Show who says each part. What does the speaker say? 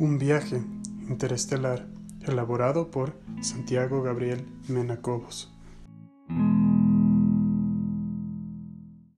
Speaker 1: Un viaje interestelar elaborado por Santiago Gabriel Menacobos.